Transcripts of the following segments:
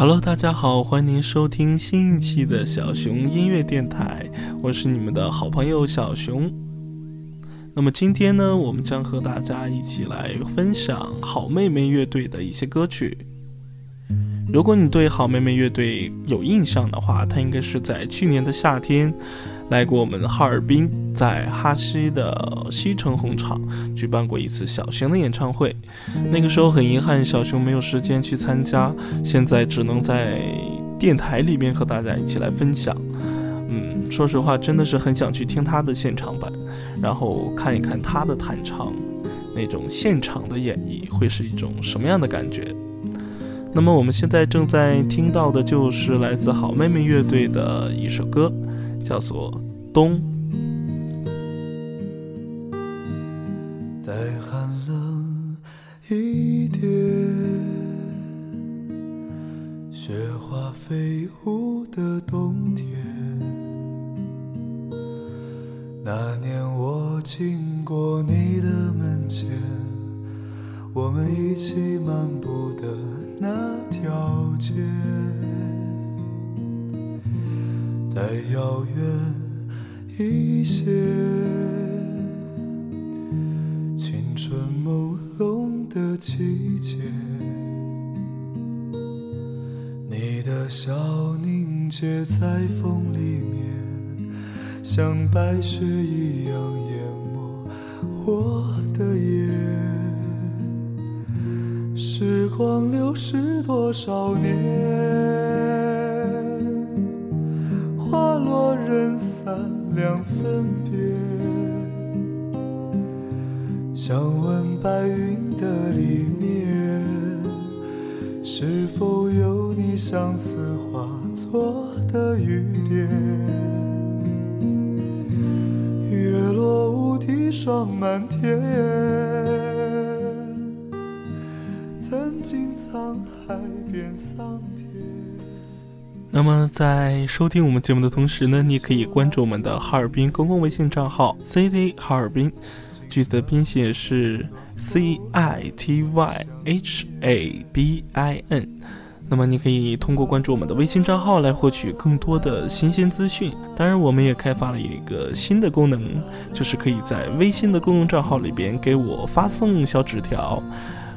Hello，大家好，欢迎您收听新一期的小熊音乐电台，我是你们的好朋友小熊。那么今天呢，我们将和大家一起来分享好妹妹乐队的一些歌曲。如果你对好妹妹乐队有印象的话，它应该是在去年的夏天。来过我们哈尔滨，在哈西的西城红场举办过一次小型的演唱会。那个时候很遗憾，小熊没有时间去参加，现在只能在电台里面和大家一起来分享。嗯，说实话，真的是很想去听他的现场版，然后看一看他的弹唱，那种现场的演绎会是一种什么样的感觉。那么我们现在正在听到的就是来自好妹妹乐队的一首歌。叫做冬，再寒冷一点，雪花飞舞的冬天。那年我经过你的门前，我们一起漫步的那条街。再遥远一些，青春朦胧的季节，你的笑凝结在风里面，像白雪一样淹没我的眼。时光流逝多少年？在收听我们节目的同时呢，你可以关注我们的哈尔滨公共微信账号 “city 哈尔滨”，具体的拼写是 “c i t y h a b i n”。那么，你可以通过关注我们的微信账号来获取更多的新鲜资讯。当然，我们也开发了一个新的功能，就是可以在微信的公众账号里边给我发送小纸条。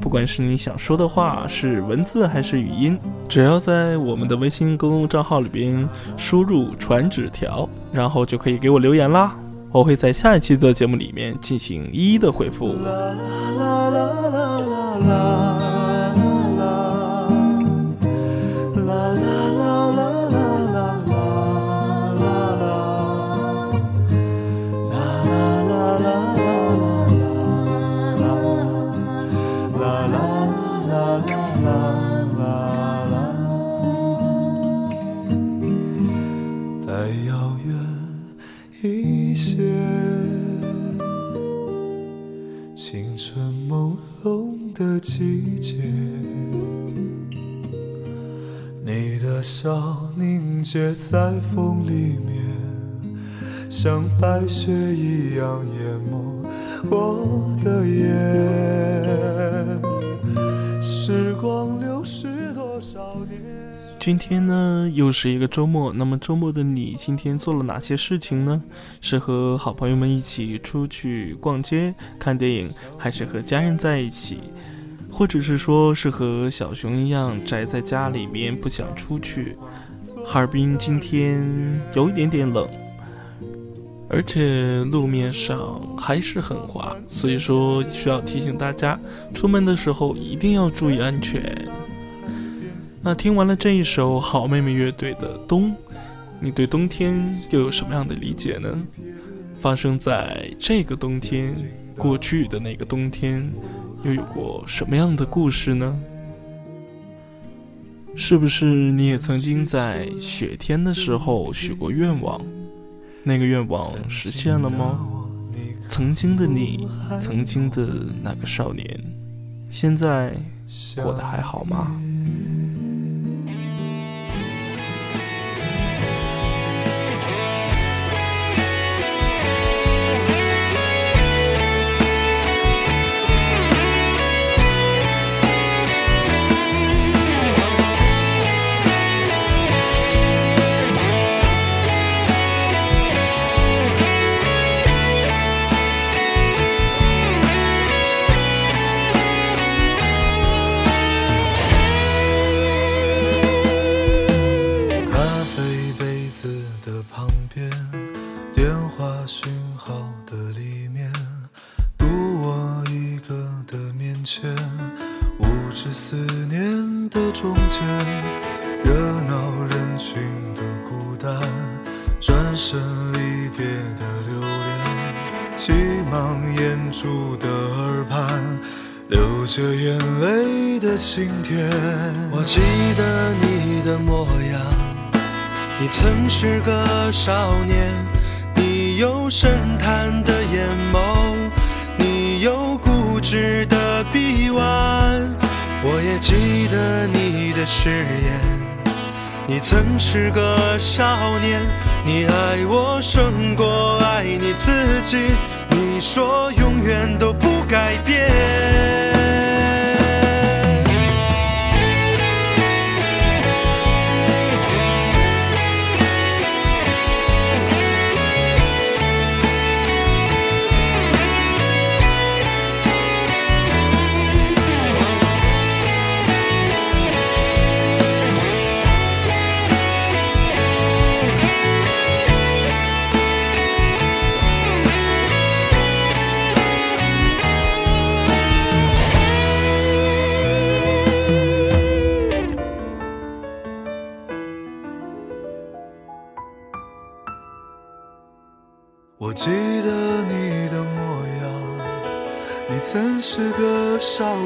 不管是你想说的话是文字还是语音，只要在我们的微信公共账号里边输入“传纸条”，然后就可以给我留言啦。我会在下一期的节目里面进行一一的回复。啦啦啦啦啦啦啦凝结在风里面，像白雪一样淹没我的眼。时光流逝多少年？今天呢，又是一个周末。那么周末的你，今天做了哪些事情呢？是和好朋友们一起出去逛街、看电影，还是和家人在一起？或者是说是和小熊一样宅在家里面不想出去。哈尔滨今天有一点点冷，而且路面上还是很滑，所以说需要提醒大家，出门的时候一定要注意安全。那听完了这一首好妹妹乐队的《冬》，你对冬天又有什么样的理解呢？发生在这个冬天，过去的那个冬天。又有过什么样的故事呢？是不是你也曾经在雪天的时候许过愿望？那个愿望实现了吗？曾经的你，曾经的那个少年，现在过得还好吗？思念的中间，热闹人群的孤单，转身离别的留恋，急忙掩住的耳畔。流着眼泪的晴天，我记得你的模样。你曾是个少年，你有深潭的眼眸，你有固执的。我也记得你的誓言。你曾是个少年，你爱我胜过爱你自己。你说永远都不改变。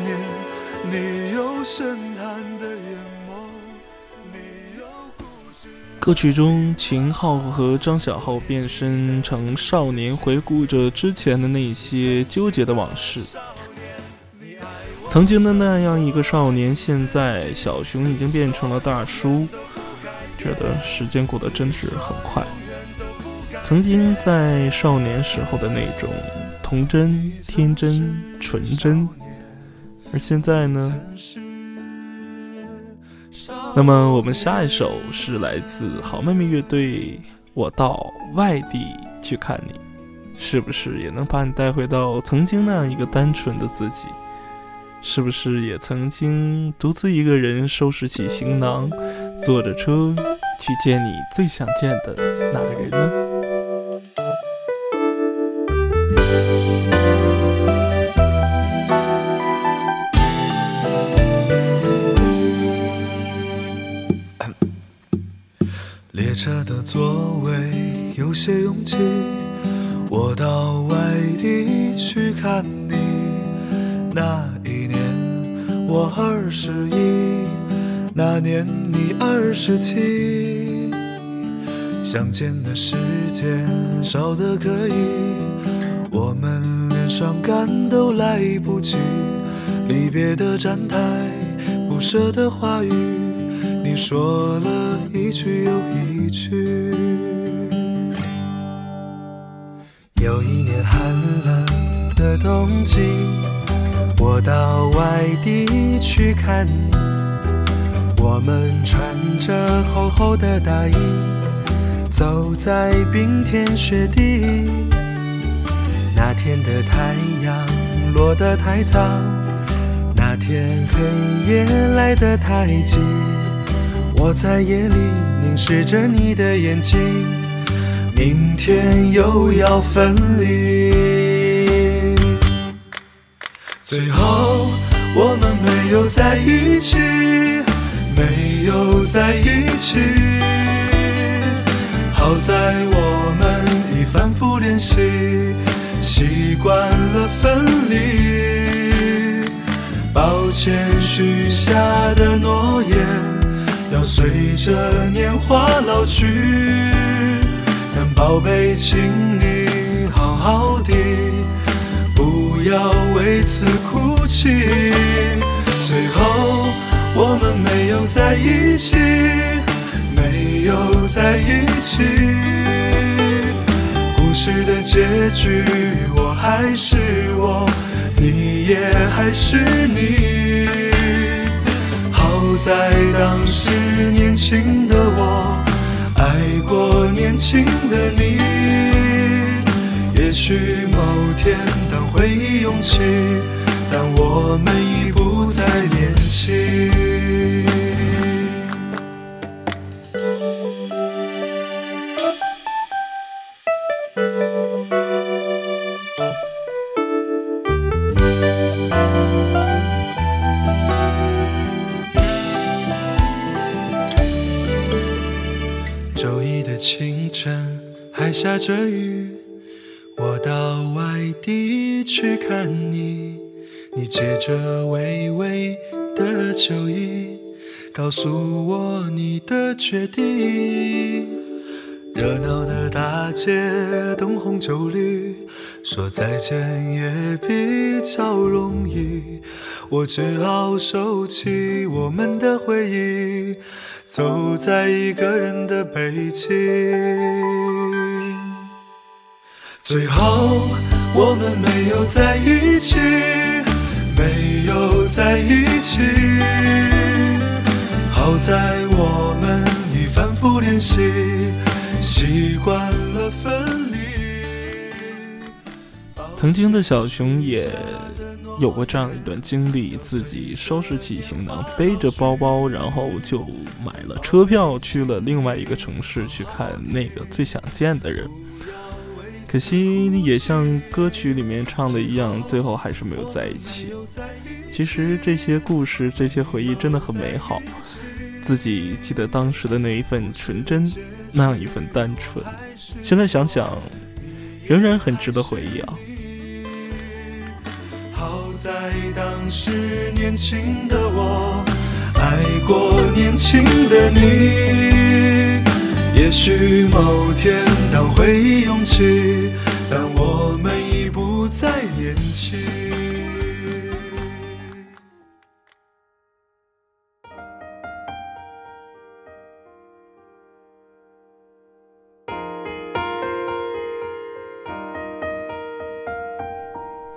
年，你有深潭的眼眸，你有固执。歌曲中，秦昊和张小浩变身成少年，回顾着之前的那些纠结的往事。曾经的那样一个少年，现在小熊已经变成了大叔，觉得时间过得真是很快。曾经在少年时候的那种童真、天真、纯真，而现在呢？那么我们下一首是来自好妹妹乐队，《我到外地去看你》，是不是也能把你带回到曾经那样一个单纯的自己？是不是也曾经独自一个人收拾起行囊，坐着车去见你最想见的那个人呢？的座位有些拥挤，我到外地去看你。那一年我二十一，那年你二十七，相见的时间少得可以，我们连伤感都来不及。离别的站台，不舍的话语，你说了一句又一句。有一年寒冷的冬季，我到外地去看你，我们穿着厚厚的大衣，走在冰天雪地。那天的太阳落得太早。那天黑夜来得太急，我在夜里凝视着你的眼睛，明天又要分离。最后我们没有在一起，没有在一起。好在我们已反复练习，习惯了分离。抱歉，许下的诺言随着年华老去。但宝贝，请你好好的，不要为此哭泣。最后，我们没有在一起，没有在一起。故事的结局，我还是我。你也还是你，在当时年轻的我爱过年轻的你。也许某天当回忆涌起，当我们已不再年轻。下着雨，我到外地去看你。你借着微微的酒意，告诉我你的决定。热闹的大街，灯红酒绿，说再见也比较容易。我只好收起我们的回忆，走在一个人的北京。最后我们没有在一起，没有在一起。好在我们已反复练习。习惯了分离。曾经的小熊也有过这样一段经历，自己收拾起行囊，背着包包，然后就买了车票，去了另外一个城市去看那个最想见的人。可惜也像歌曲里面唱的一样，最后还是没有在一起。其实这些故事、这些回忆真的很美好，自己记得当时的那一份纯真。那样一份单纯，现在想想，仍然很值得回忆啊。好在当时年轻的我，爱过年轻的你。也许某天当回忆涌起，但我们已不再年轻。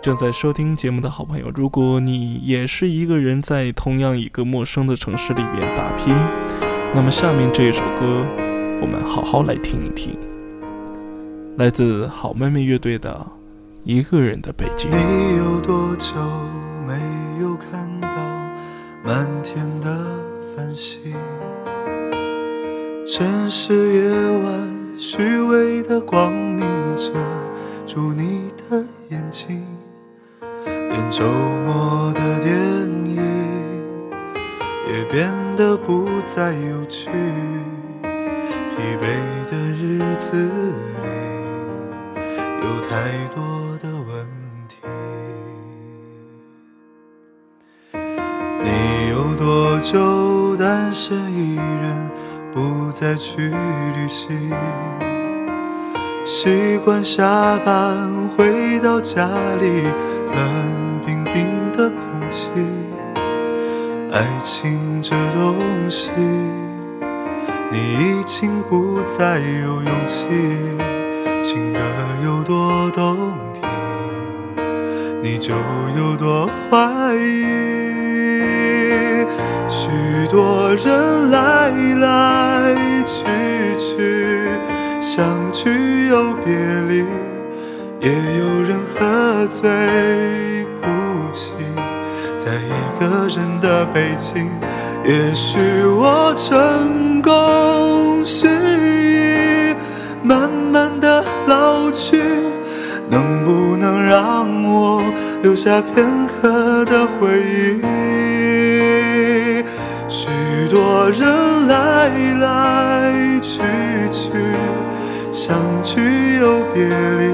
正在收听节目的好朋友，如果你也是一个人在同样一个陌生的城市里边打拼，那么下面这一首歌，我们好好来听一听，来自好妹妹乐队的《一个人的北京》。你有多久没有看到满天的繁星？城市夜晚虚伪的光明遮住你的眼睛。连周末的电影也变得不再有趣，疲惫的日子里有太多的问题。你有多久单身一人，不再去旅行？习惯下班回到家里，冷冰冰。的空气，爱情这东西，你已经不再有勇气。情歌有多动听，你就有多怀疑。许多人来来去去，相聚又别离，也有人喝醉哭泣。在一个人的北京，也许我真功是已慢慢的老去，能不能让我留下片刻的回忆？许多人来来去去，相聚又别离，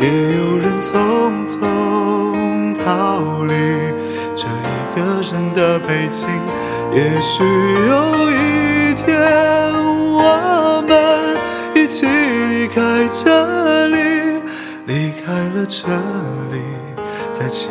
也有人匆匆逃离。这一个人的北京，也许有一天我们一起离开这里，离开了这里，在晴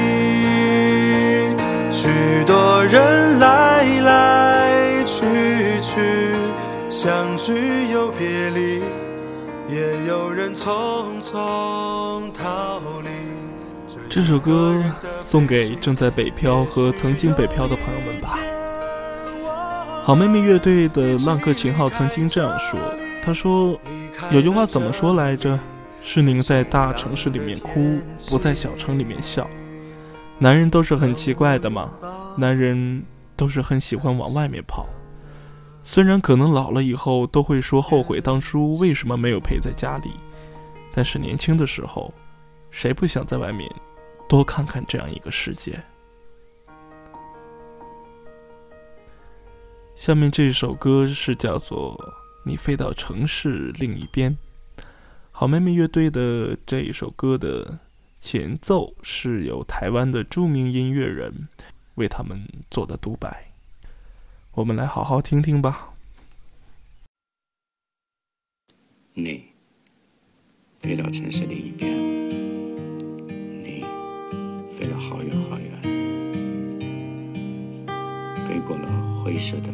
许多人来来去去，相聚又别离，也有人匆匆逃离。这首歌送给正在北漂和曾经北漂的朋友们吧。好妹妹乐队的浪客秦昊曾经这样说：“他说，有句话怎么说来着？是您在大城市里面哭，不在小城里面笑。男人都是很奇怪的嘛，男人都是很喜欢往外面跑。虽然可能老了以后都会说后悔当初为什么没有陪在家里，但是年轻的时候，谁不想在外面？”多看看这样一个世界。下面这首歌是叫做《你飞到城市另一边》。好妹妹乐队的这一首歌的前奏是由台湾的著名音乐人为他们做的独白，我们来好好听听吧。你飞到城市另一边。你飞了好远好远，飞过了灰色的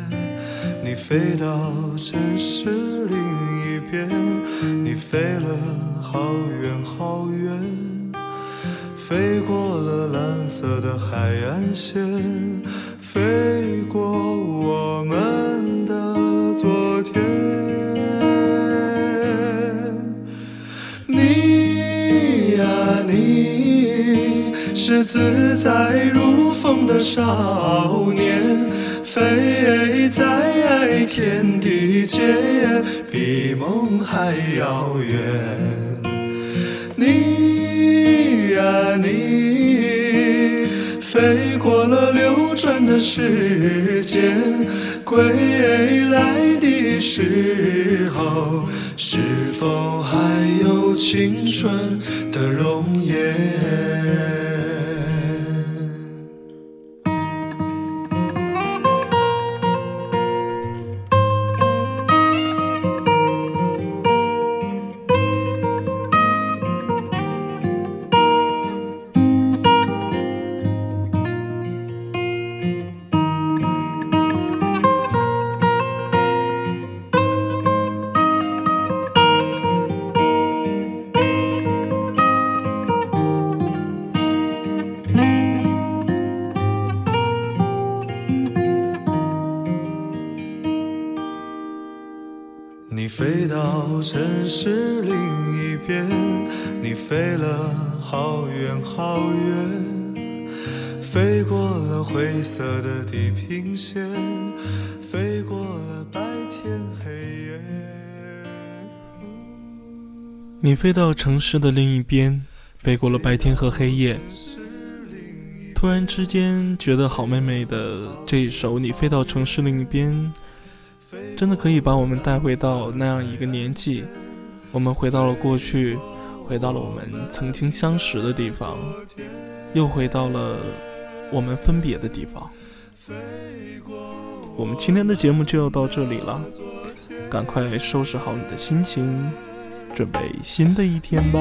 你飞到城市另一边，你飞了好远好远，飞过了蓝色的海岸线。飞过我们的昨天，你呀，你是自在如风的少年，飞在天地间，比梦还遥远。你呀，你飞过了流。转的时间，归来的时候，是否还有青春的容颜？地平线，飞过了白天黑夜。你飞到城市的另一边，飞过了白天和黑夜。突然之间，觉得好妹妹的这一首《你飞到城市另一边》。真的可以把我们带回到那样一个年纪，我们回到了过去，回到了我们曾经相识的地方，又回到了我们分别的地方。我们今天的节目就要到这里了，赶快收拾好你的心情，准备新的一天吧。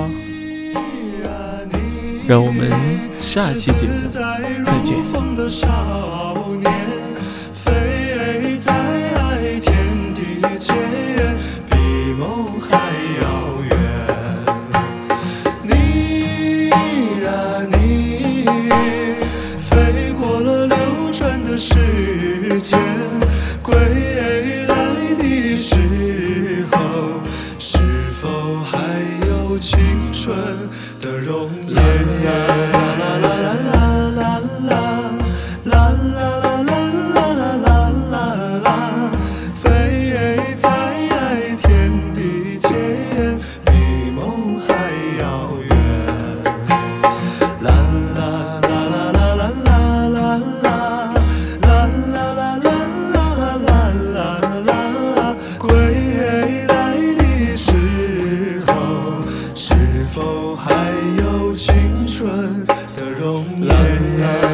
让我们下期节目再见。时间，归来的时候，是否还有青春？lòng yeah.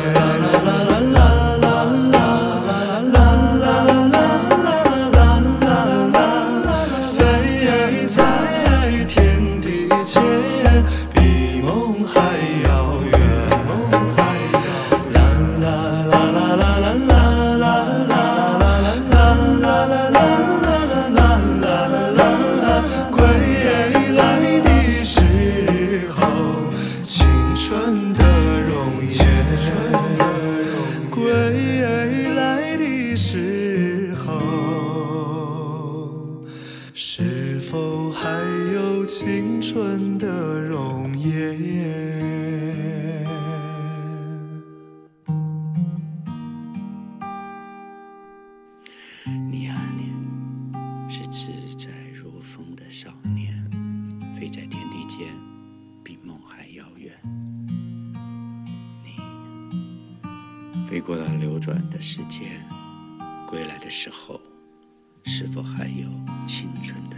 过了流转的时间，归来的时候，是否还有青春的